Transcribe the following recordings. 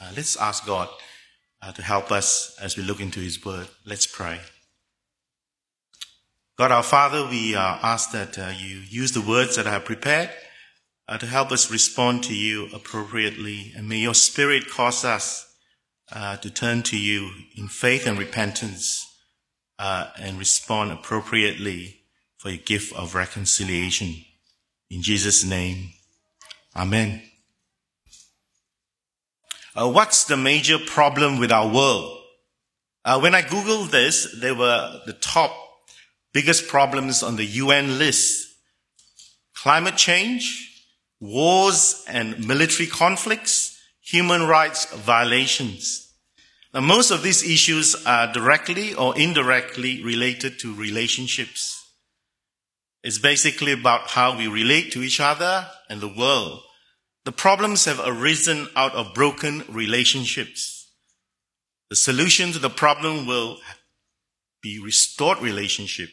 Uh, let's ask God uh, to help us as we look into His Word. Let's pray. God our Father, we uh, ask that uh, you use the words that I have prepared uh, to help us respond to you appropriately, and may your Spirit cause us uh, to turn to you in faith and repentance and respond appropriately for your gift of reconciliation. In Jesus' name, Amen. Uh, what's the major problem with our world? Uh, when I Googled this, there were the top biggest problems on the UN list. Climate change, wars and military conflicts, human rights violations. Now, most of these issues are directly or indirectly related to relationships. It's basically about how we relate to each other and the world. The problems have arisen out of broken relationships. The solution to the problem will be restored relationship.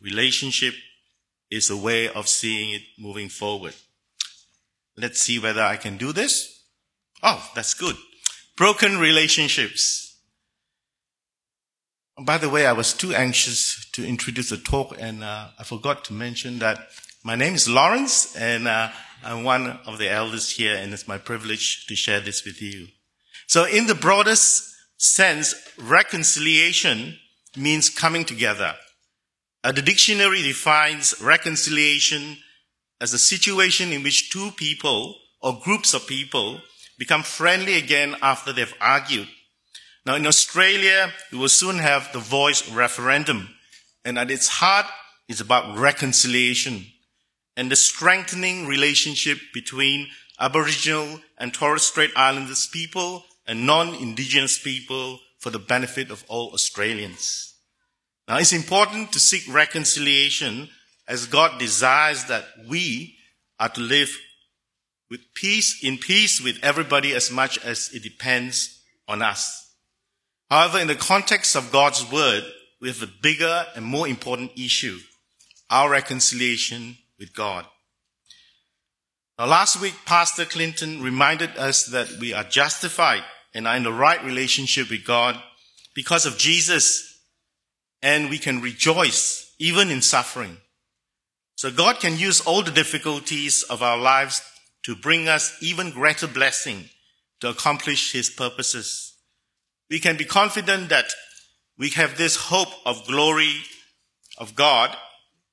Relationship is a way of seeing it moving forward. Let's see whether I can do this. Oh, that's good. Broken relationships. By the way, I was too anxious to introduce the talk and uh, I forgot to mention that my name is Lawrence and uh, I'm one of the elders here and it's my privilege to share this with you. So in the broadest sense, reconciliation means coming together. The dictionary defines reconciliation as a situation in which two people or groups of people become friendly again after they've argued. Now in Australia, we will soon have the voice referendum. And at its heart, it's about reconciliation and the strengthening relationship between Aboriginal and Torres Strait Islanders people and non-Indigenous people for the benefit of all Australians. Now it's important to seek reconciliation as God desires that we are to live with peace, in peace with everybody as much as it depends on us. However, in the context of God's word, we have a bigger and more important issue, our reconciliation with God. Now, last week, Pastor Clinton reminded us that we are justified and are in the right relationship with God because of Jesus, and we can rejoice even in suffering. So God can use all the difficulties of our lives to bring us even greater blessing to accomplish His purposes. We can be confident that we have this hope of glory of God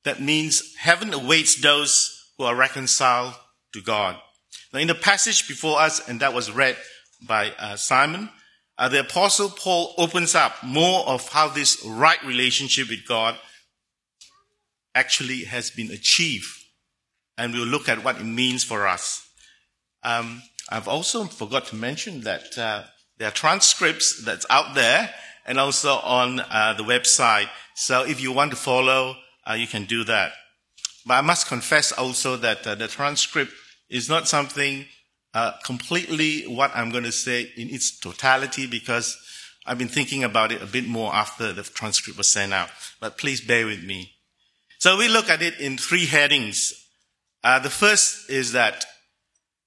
that means heaven awaits those who are reconciled to God. Now, in the passage before us, and that was read by uh, Simon, uh, the apostle Paul opens up more of how this right relationship with God actually has been achieved. And we'll look at what it means for us. Um, I've also forgot to mention that uh, there are transcripts that's out there and also on uh, the website. So if you want to follow uh, you can do that. But I must confess also that uh, the transcript is not something uh, completely what I'm going to say in its totality because I've been thinking about it a bit more after the transcript was sent out. But please bear with me. So we look at it in three headings. Uh, the first is that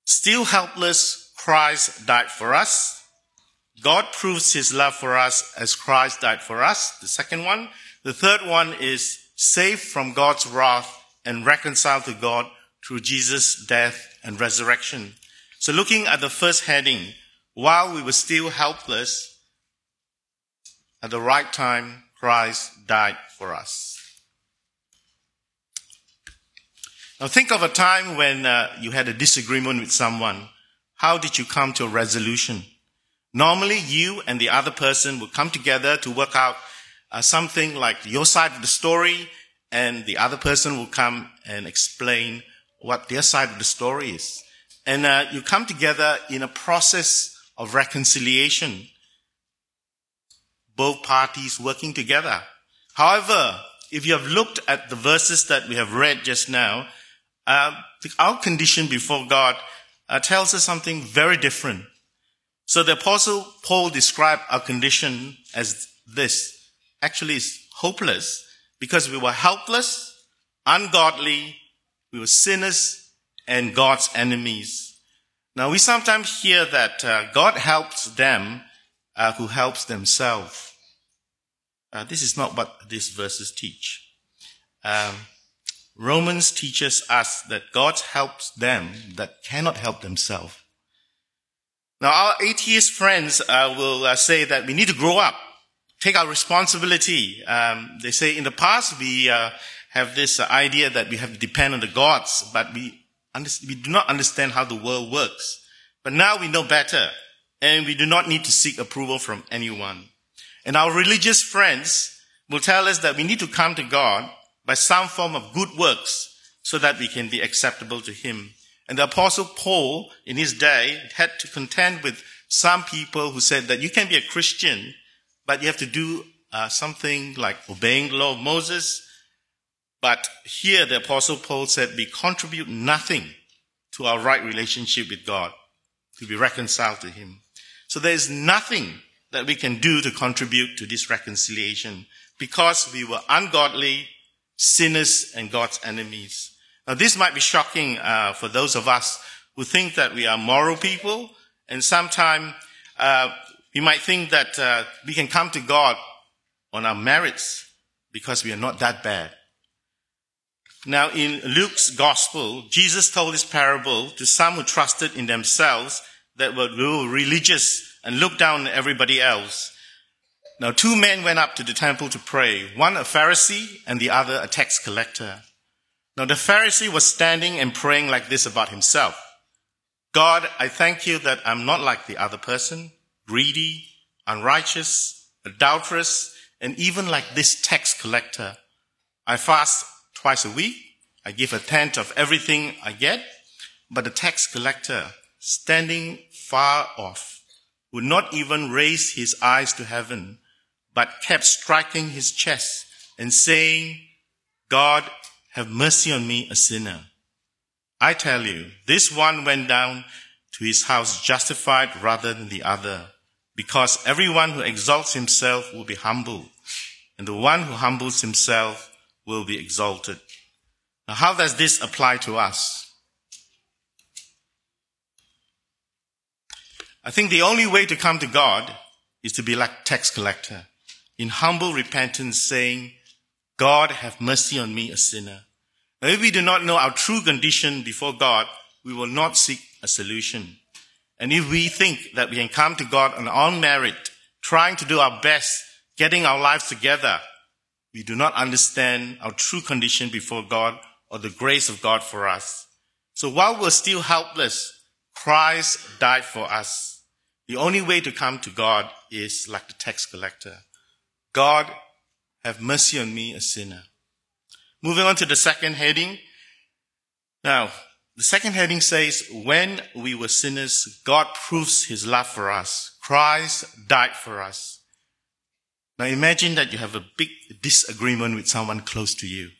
still helpless, Christ died for us. God proves his love for us as Christ died for us. The second one. The third one is saved from God's wrath and reconciled to God through Jesus' death and resurrection. So looking at the first heading, while we were still helpless, at the right time, Christ died for us. Now think of a time when uh, you had a disagreement with someone. How did you come to a resolution? Normally, you and the other person would come together to work out uh, something like your side of the story, and the other person will come and explain what their side of the story is. And uh, you come together in a process of reconciliation, both parties working together. However, if you have looked at the verses that we have read just now, uh, our condition before God uh, tells us something very different. So the apostle Paul described our condition as this actually is hopeless because we were helpless, ungodly, we were sinners, and God's enemies. Now we sometimes hear that uh, God helps them uh, who helps themselves. Uh, this is not what these verses teach. Um, Romans teaches us that God helps them that cannot help themselves. Now, our atheist friends uh, will uh, say that we need to grow up, take our responsibility. Um, they say in the past we uh, have this idea that we have to depend on the gods, but we we do not understand how the world works. But now we know better, and we do not need to seek approval from anyone. And our religious friends will tell us that we need to come to God by some form of good works so that we can be acceptable to Him. And the apostle Paul in his day had to contend with some people who said that you can be a Christian, but you have to do uh, something like obeying the law of Moses. But here the apostle Paul said we contribute nothing to our right relationship with God to be reconciled to Him. So there is nothing that we can do to contribute to this reconciliation because we were ungodly, sinners, and God's enemies. Now, this might be shocking uh, for those of us who think that we are moral people, and sometimes uh, we might think that uh, we can come to God on our merits because we are not that bad. Now, in Luke's gospel, Jesus told this parable to some who trusted in themselves that were religious and looked down on everybody else. Now, two men went up to the temple to pray, one a Pharisee and the other a tax collector. Now, the Pharisee was standing and praying like this about himself God, I thank you that I'm not like the other person, greedy, unrighteous, adulterous, and even like this tax collector. I fast twice a week. I give a tenth of everything I get. But the tax collector, standing far off, would not even raise his eyes to heaven, but kept striking his chest and saying, God, have mercy on me, a sinner. I tell you, this one went down to his house justified rather than the other, because everyone who exalts himself will be humbled, and the one who humbles himself will be exalted. Now, how does this apply to us? I think the only way to come to God is to be like tax collector in humble repentance saying, God have mercy on me, a sinner. Now, if we do not know our true condition before God, we will not seek a solution. And if we think that we can come to God on our merit, trying to do our best, getting our lives together, we do not understand our true condition before God or the grace of God for us. So while we're still helpless, Christ died for us. The only way to come to God is like the tax collector. God, have mercy on me, a sinner. Moving on to the second heading. Now, the second heading says, when we were sinners, God proves his love for us. Christ died for us. Now imagine that you have a big disagreement with someone close to you.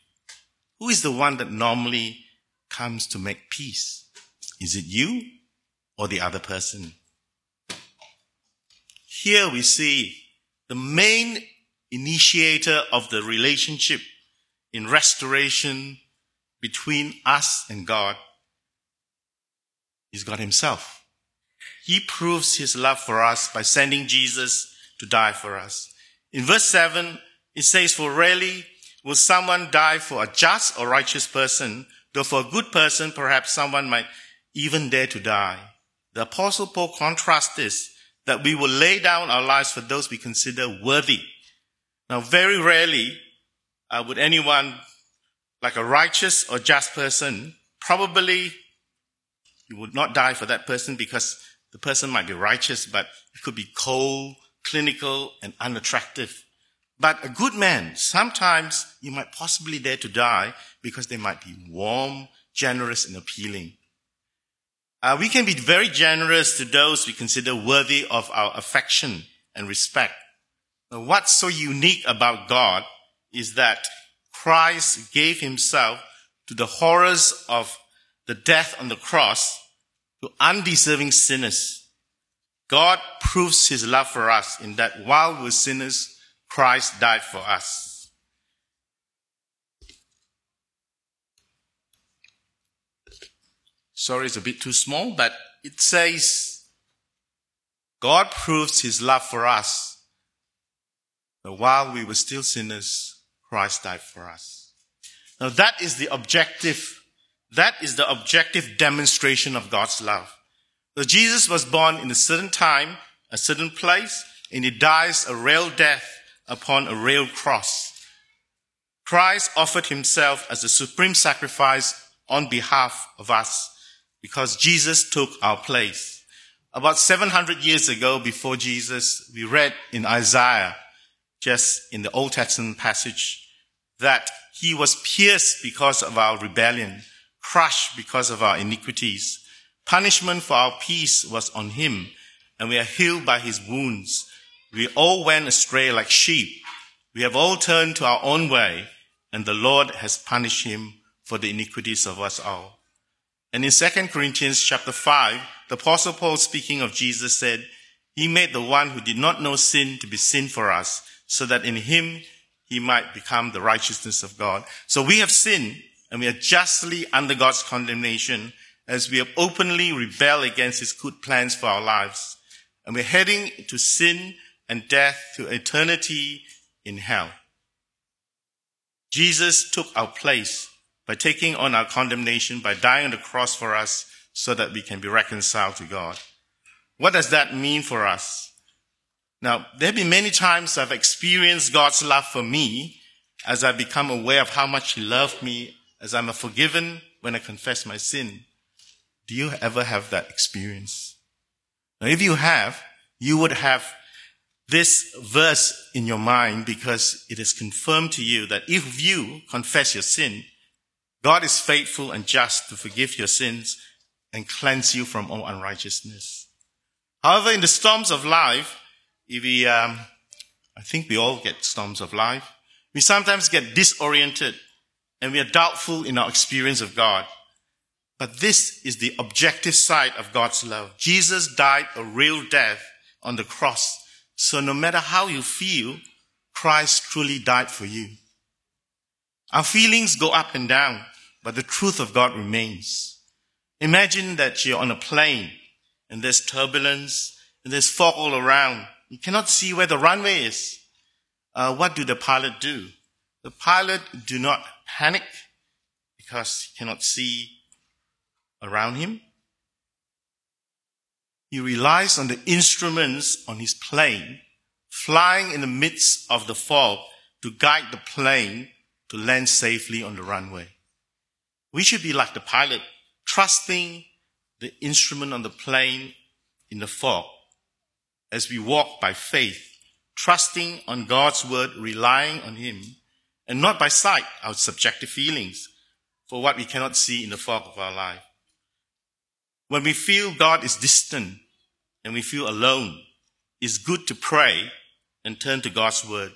Who is the one that normally comes to make peace? Is it you or the other person? Here we see the main initiator of the relationship in restoration between us and God is God Himself. He proves His love for us by sending Jesus to die for us. In verse 7, it says, For rarely will someone die for a just or righteous person, though for a good person, perhaps someone might even dare to die. The apostle Paul contrasts this, that we will lay down our lives for those we consider worthy now, very rarely uh, would anyone, like a righteous or just person, probably you would not die for that person because the person might be righteous, but it could be cold, clinical, and unattractive. But a good man, sometimes you might possibly dare to die because they might be warm, generous, and appealing. Uh, we can be very generous to those we consider worthy of our affection and respect. What's so unique about God is that Christ gave himself to the horrors of the death on the cross to undeserving sinners. God proves his love for us in that while we're sinners, Christ died for us. Sorry, it's a bit too small, but it says, God proves his love for us. That while we were still sinners, Christ died for us. Now that is the objective, that is the objective demonstration of God's love. So Jesus was born in a certain time, a certain place, and he dies a real death upon a real cross. Christ offered himself as a supreme sacrifice on behalf of us because Jesus took our place. About 700 years ago, before Jesus, we read in Isaiah, just in the Old Testament passage, that he was pierced because of our rebellion, crushed because of our iniquities. Punishment for our peace was on him, and we are healed by his wounds. We all went astray like sheep. We have all turned to our own way, and the Lord has punished him for the iniquities of us all. And in 2 Corinthians chapter 5, the apostle Paul speaking of Jesus said, he made the one who did not know sin to be sin for us, so that in him he might become the righteousness of God. So we have sinned, and we are justly under God's condemnation as we have openly rebelled against his good plans for our lives. And we're heading to sin and death to eternity in hell. Jesus took our place by taking on our condemnation, by dying on the cross for us so that we can be reconciled to God. What does that mean for us? Now, there have been many times I've experienced God's love for me as I become aware of how much He loved me as I'm forgiven when I confess my sin. Do you ever have that experience? Now, if you have, you would have this verse in your mind because it is confirmed to you that if you confess your sin, God is faithful and just to forgive your sins and cleanse you from all unrighteousness. However, in the storms of life, if we, um, I think we all get storms of life, we sometimes get disoriented and we are doubtful in our experience of God. But this is the objective side of God's love. Jesus died a real death on the cross so no matter how you feel, Christ truly died for you. Our feelings go up and down, but the truth of God remains. Imagine that you're on a plane and there's turbulence and there's fog all around. You cannot see where the runway is. Uh, what do the pilot do? The pilot do not panic because he cannot see around him. He relies on the instruments on his plane, flying in the midst of the fog to guide the plane to land safely on the runway. We should be like the pilot, trusting the instrument on the plane in the fog as we walk by faith, trusting on God's word, relying on Him, and not by sight, our subjective feelings, for what we cannot see in the fog of our life. When we feel God is distant, and we feel alone, it's good to pray and turn to God's word.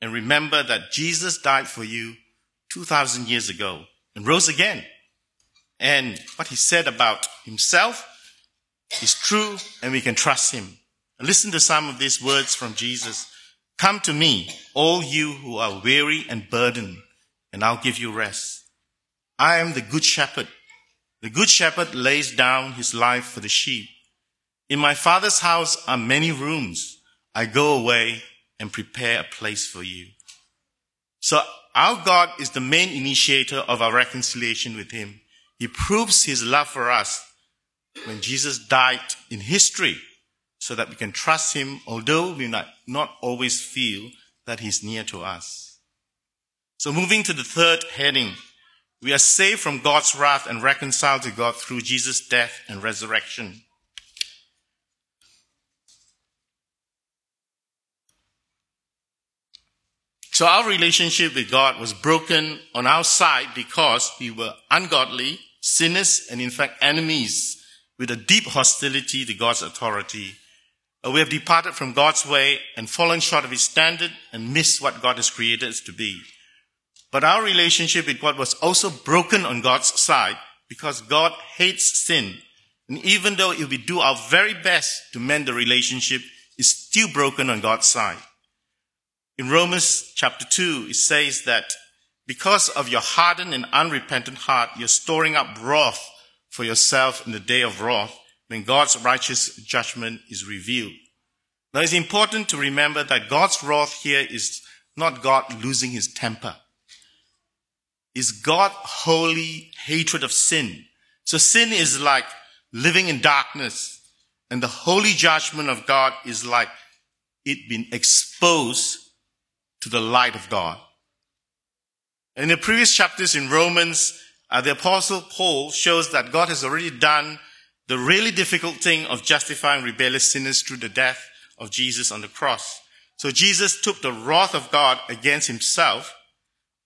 And remember that Jesus died for you 2,000 years ago and rose again. And what he said about himself is true and we can trust him. Listen to some of these words from Jesus. Come to me, all you who are weary and burdened, and I'll give you rest. I am the good shepherd. The good shepherd lays down his life for the sheep. In my father's house are many rooms. I go away and prepare a place for you. So our God is the main initiator of our reconciliation with him. He proves his love for us when Jesus died in history so that we can trust him, although we might not always feel that he's near to us. So moving to the third heading, we are saved from God's wrath and reconciled to God through Jesus' death and resurrection. So our relationship with God was broken on our side because we were ungodly, sinners, and in fact enemies with a deep hostility to God's authority. We have departed from God's way and fallen short of His standard and missed what God has created us to be. But our relationship with God was also broken on God's side because God hates sin. And even though if we do our very best to mend the relationship, it's still broken on God's side. In Romans chapter 2, it says that because of your hardened and unrepentant heart, you're storing up wrath for yourself in the day of wrath when God's righteous judgment is revealed. Now it's important to remember that God's wrath here is not God losing his temper. It's God's holy hatred of sin. So sin is like living in darkness and the holy judgment of God is like it being exposed to the light of God. In the previous chapters in Romans, uh, the apostle Paul shows that God has already done the really difficult thing of justifying rebellious sinners through the death of Jesus on the cross. So Jesus took the wrath of God against himself,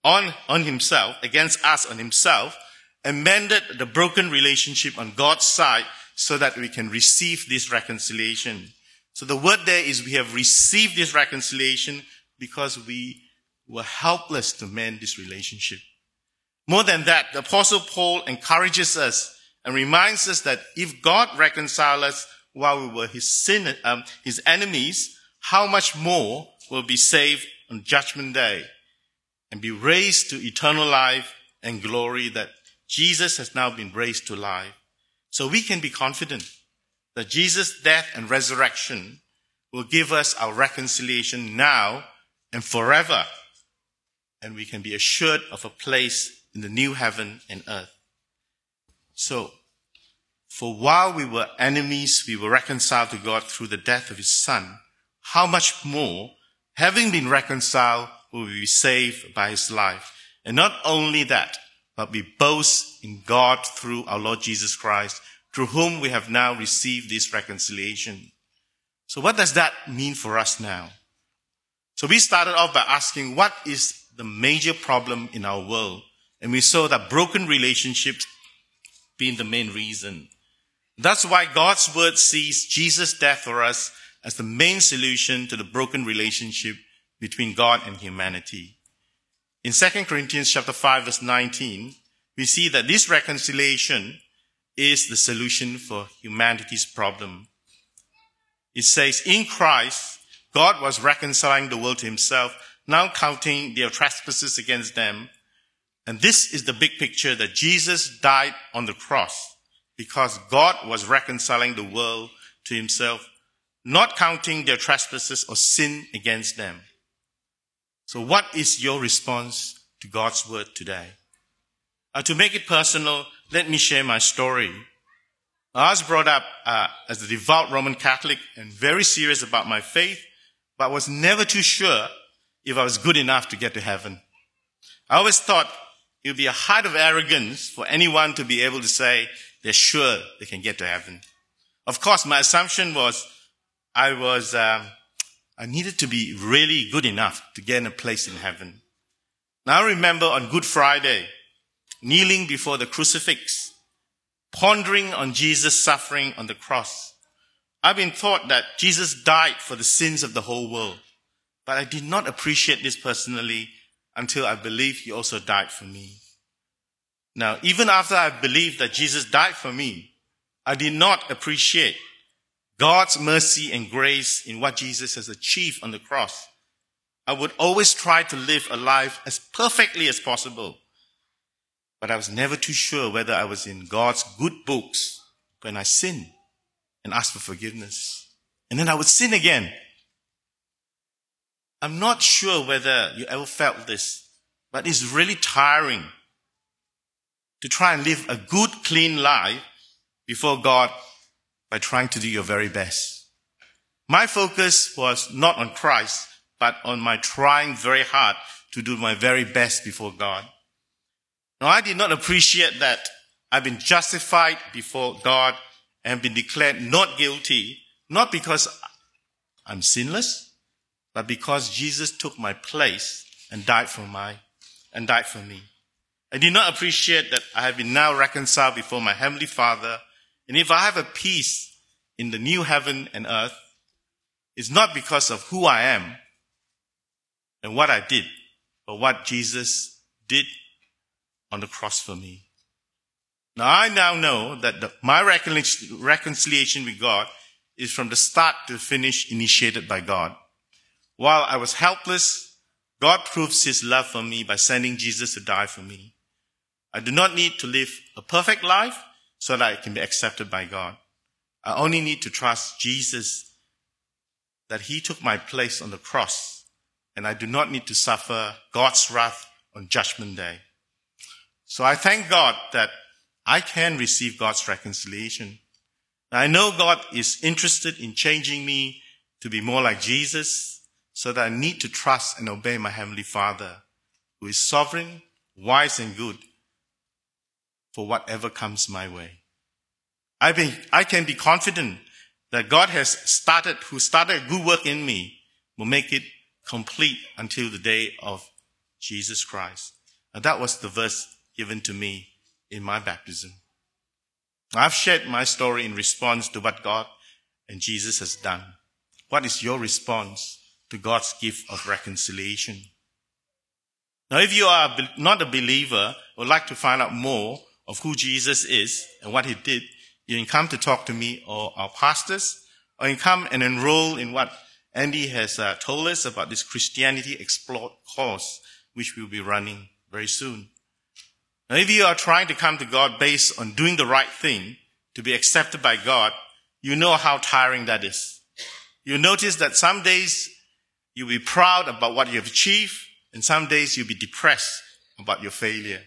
on, on himself, against us on himself, and mended the broken relationship on God's side so that we can receive this reconciliation. So the word there is we have received this reconciliation because we were helpless to mend this relationship. More than that, the apostle Paul encourages us and reminds us that if God reconciled us while we were his sin, um, his enemies, how much more will be saved on judgment day and be raised to eternal life and glory that Jesus has now been raised to life. So we can be confident that Jesus' death and resurrection will give us our reconciliation now and forever. And we can be assured of a place in the new heaven and earth. So, for while we were enemies, we were reconciled to God through the death of his son. How much more, having been reconciled, will we be saved by his life? And not only that, but we boast in God through our Lord Jesus Christ, through whom we have now received this reconciliation. So what does that mean for us now? So we started off by asking what is the major problem in our world? And we saw that broken relationships being the main reason. That's why God's word sees Jesus' death for us as the main solution to the broken relationship between God and humanity. In 2 Corinthians chapter 5 verse 19, we see that this reconciliation is the solution for humanity's problem. It says, in Christ, God was reconciling the world to himself, now counting their trespasses against them. And this is the big picture that Jesus died on the cross because God was reconciling the world to himself, not counting their trespasses or sin against them. So what is your response to God's word today? Uh, to make it personal, let me share my story. I was brought up uh, as a devout Roman Catholic and very serious about my faith but was never too sure if I was good enough to get to heaven. I always thought it would be a height of arrogance for anyone to be able to say they're sure they can get to heaven. Of course, my assumption was I was, um, I needed to be really good enough to get a place in heaven. Now I remember on Good Friday, kneeling before the crucifix, pondering on Jesus' suffering on the cross. I've been taught that Jesus died for the sins of the whole world, but I did not appreciate this personally until I believe he also died for me. Now, even after I believed that Jesus died for me, I did not appreciate God's mercy and grace in what Jesus has achieved on the cross. I would always try to live a life as perfectly as possible, but I was never too sure whether I was in God's good books when I sinned and asked for forgiveness. And then I would sin again. I'm not sure whether you ever felt this, but it's really tiring to try and live a good, clean life before God by trying to do your very best. My focus was not on Christ, but on my trying very hard to do my very best before God. Now, I did not appreciate that I've been justified before God and been declared not guilty, not because I'm sinless, but because Jesus took my place and died for my, and died for me. I did not appreciate that I have been now reconciled before my heavenly Father. And if I have a peace in the new heaven and earth, it's not because of who I am and what I did, but what Jesus did on the cross for me. Now I now know that the, my reconciliation with God is from the start to the finish initiated by God. While I was helpless, God proves his love for me by sending Jesus to die for me. I do not need to live a perfect life so that I can be accepted by God. I only need to trust Jesus that he took my place on the cross and I do not need to suffer God's wrath on judgment day. So I thank God that I can receive God's reconciliation. I know God is interested in changing me to be more like Jesus so that I need to trust and obey my Heavenly Father who is sovereign, wise and good for whatever comes my way. I, be, I can be confident that God has started, who started a good work in me, will make it complete until the day of Jesus Christ. And that was the verse given to me in my baptism. I've shared my story in response to what God and Jesus has done. What is your response to God's gift of reconciliation? Now, if you are not a believer, would like to find out more of who Jesus is and what he did, you can come to talk to me or our pastors, or you can come and enroll in what Andy has uh, told us about this Christianity Explored course, which we'll be running very soon. Now, if you are trying to come to God based on doing the right thing to be accepted by God, you know how tiring that is. You notice that some days you'll be proud about what you've achieved, and some days you'll be depressed about your failure.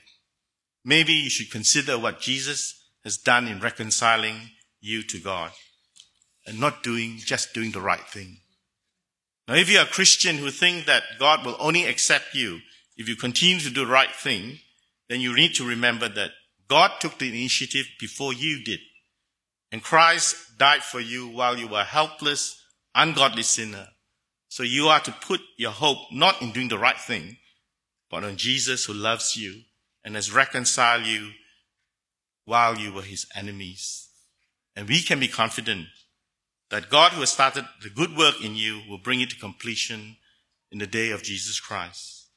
Maybe you should consider what Jesus has done in reconciling you to God and not doing, just doing the right thing. Now, if you're a Christian who think that God will only accept you if you continue to do the right thing, then you need to remember that God took the initiative before you did. And Christ died for you while you were a helpless, ungodly sinner. So you are to put your hope not in doing the right thing, but on Jesus who loves you and has reconciled you while you were his enemies. And we can be confident that God who has started the good work in you will bring it to completion in the day of Jesus Christ.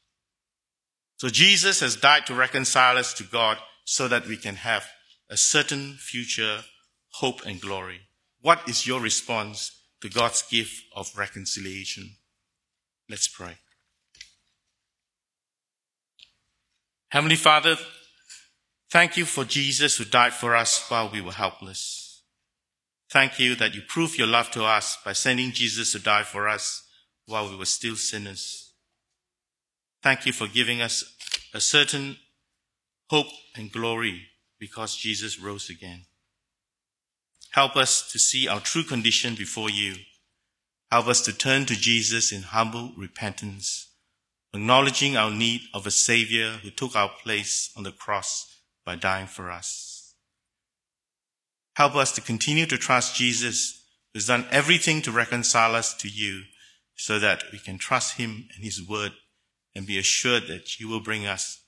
So Jesus has died to reconcile us to God so that we can have a certain future hope and glory. What is your response to God's gift of reconciliation? Let's pray. Heavenly Father, thank you for Jesus who died for us while we were helpless. Thank you that you proved your love to us by sending Jesus to die for us while we were still sinners. Thank you for giving us a certain hope and glory because Jesus rose again. Help us to see our true condition before you. Help us to turn to Jesus in humble repentance acknowledging our need of a Savior who took our place on the cross by dying for us. Help us to continue to trust Jesus, who has done everything to reconcile us to you, so that we can trust Him and His Word and be assured that He will bring us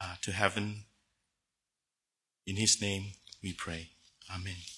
uh, to heaven. In His name we pray. Amen.